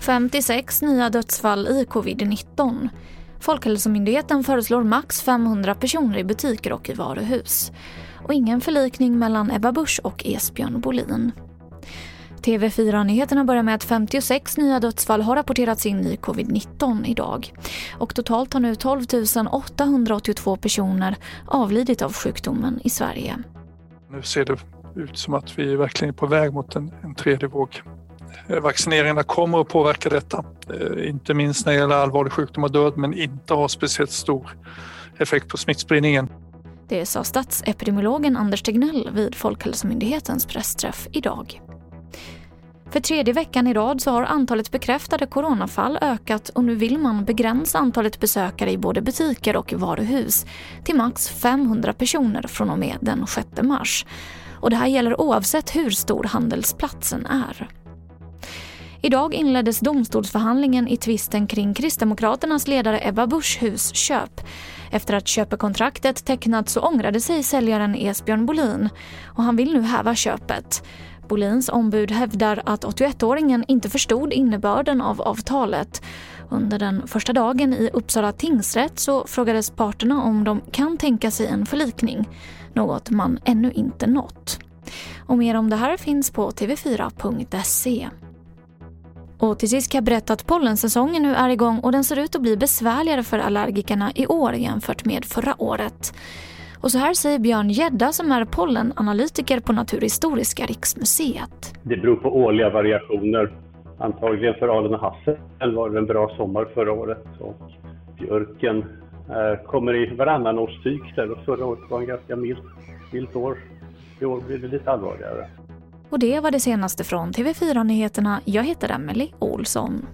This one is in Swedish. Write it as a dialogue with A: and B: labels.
A: 56 nya dödsfall i covid-19. Folkhälsomyndigheten föreslår max 500 personer i butiker och i varuhus. Och ingen förlikning mellan Ebba Busch och Esbjörn Bolin. TV4-nyheterna börjar med att 56 nya dödsfall har rapporterats in i covid-19 idag. Och totalt har nu 12 882 personer avlidit av sjukdomen i Sverige.
B: Nu ser det ut som att vi verkligen är på väg mot en, en tredje våg. Eh, vaccineringarna kommer att påverka detta, eh, inte minst när det gäller allvarlig sjukdom och död men inte har speciellt stor effekt på smittspridningen.
A: Det sa statsepidemiologen Anders Tegnell vid Folkhälsomyndighetens pressträff idag. För tredje veckan i rad så har antalet bekräftade coronafall ökat och nu vill man begränsa antalet besökare i både butiker och varuhus till max 500 personer från och med den 6 mars. Och det här gäller oavsett hur stor handelsplatsen är. Idag inleddes domstolsförhandlingen i tvisten kring Kristdemokraternas ledare Ebba Buschs husköp. Efter att köpekontraktet tecknats så ångrade sig säljaren Esbjörn Bolin och han vill nu häva köpet. Bolins ombud hävdar att 81-åringen inte förstod innebörden av avtalet. Under den första dagen i Uppsala tingsrätt så frågades parterna om de kan tänka sig en förlikning, något man ännu inte nått. Och mer om det här finns på tv4.se. Och till sist kan jag berätta att pollensäsongen nu är igång och den ser ut att bli besvärligare för allergikerna i år jämfört med förra året. Och så här säger Björn Gedda som är pollenanalytiker på Naturhistoriska riksmuseet.
C: Det beror på årliga variationer. Antagligen för alen och hassel var det en bra sommar förra året och björken eh, kommer i varannan års cykel och förra året var en ganska milt, milt år. I år blir det lite allvarligare.
A: Och det var det senaste från TV4 Nyheterna. Jag heter Emily Olsson.